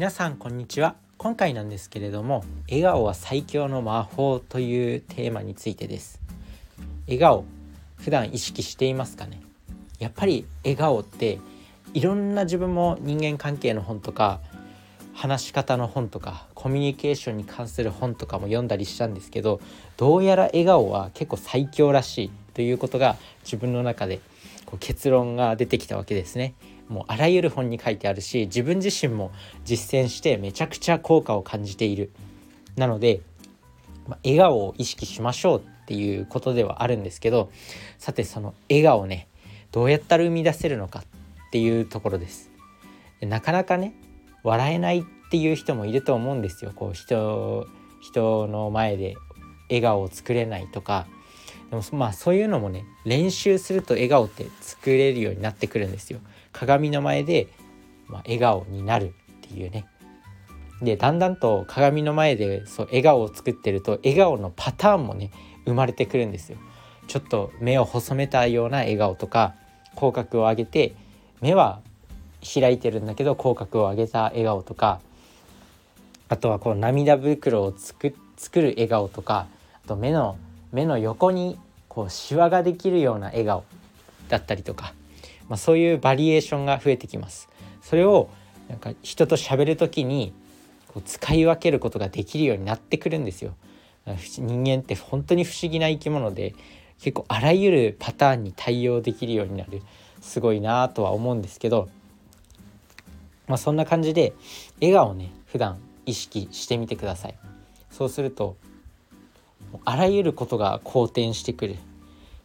皆さんこんにちは。今回なんですけれども笑顔は最強の魔法というテーマについてです。笑顔普段意識していますかね？やっぱり笑顔っていろんな自分も人間関係の本とか話し方の本とかコミュニケーションに関する本とかも読んだりしたんですけどどうやら笑顔は結構最強らしいということが自分の中でこう結論が出てきたわけですね。もうあらゆる本に書いてあるし自分自身も実践してめちゃくちゃ効果を感じている。なので、まあ、笑顔を意識しましょうっていうことではあるんですけどさてその笑顔ねどうやったら生み出せるのかっていうところです。なかなかね笑えないっていう人もいると思うんですよ。こう人人の前で笑顔を作れないとかでもまあそういうのもね練習すると笑顔って作れるようになってくるんですよ。鏡の前で、まあ、笑顔になるっていうね。でだんだんと鏡の前でそう笑顔を作ってると笑顔のパターンもね生まれてくるんですよ。ちょっと目を細めたような笑顔とか口角を上げて目は開いてるんだけど口角を上げた笑顔とかあとはこう涙袋を作作る笑顔とかあと目の目の横にこうシワができるような笑顔だったりとか、まあ、そういうバリエーションが増えてきます。それをなんか人と喋る時にこう使い分けることができるようになってくるんですよ。人間って本当に不思議な生き物で結構あらゆるパターンに対応できるようになるすごいなとは思うんですけど、まあ、そんな感じで笑顔をね普段意識してみてください。そうするとあらゆることが好転してくる。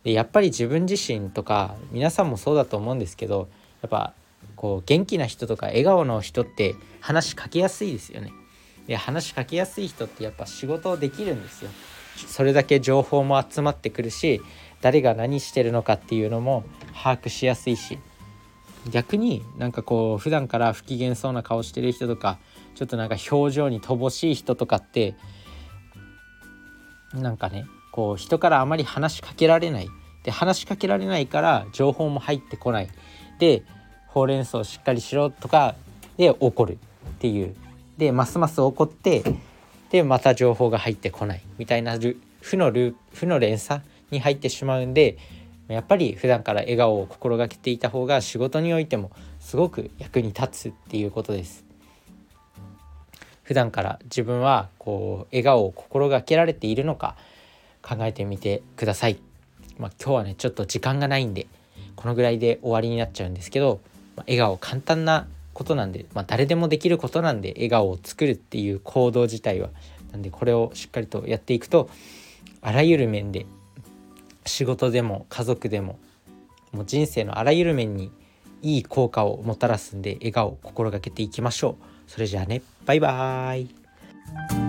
でやっぱり自分自身とか皆さんもそうだと思うんですけどやっぱこう元気な人とか笑顔の人って話しかけやすいですよね。で話しかけやすい人ってやっぱ仕事できるんですよ。それだけ情報も集まってくるし誰が何してるのかっていうのも把握しやすいし。逆になんかこう普段から不機嫌そうな顔してる人とかちょっとなんか表情に乏しい人とかってなんかねこう人からあまり話しかけられない。で話しかけられないから情報も入ってこない。でほうれん草しっかりしろとかで怒る。っていう。でますます怒ってでまた情報が入ってこない。みたいな負のル負の連鎖に入ってしまうんでやっぱり普段から笑顔を心がけていた方が仕事においてもすごく役に立つっていうことです。普段から自分はこう笑顔を心がけられているのか考えてみてください。まあ、今日はねちょっと時間がないんでこのぐらいで終わりになっちゃうんですけど、まあ、笑顔簡単なことなんで、まあ、誰でもできることなんで笑顔を作るっていう行動自体はなんでこれをしっかりとやっていくとあらゆる面で仕事でも家族でももう人生のあらゆる面にいい効果をもたらすんで笑顔を心がけていきましょう。それじゃあね。バイバーイ。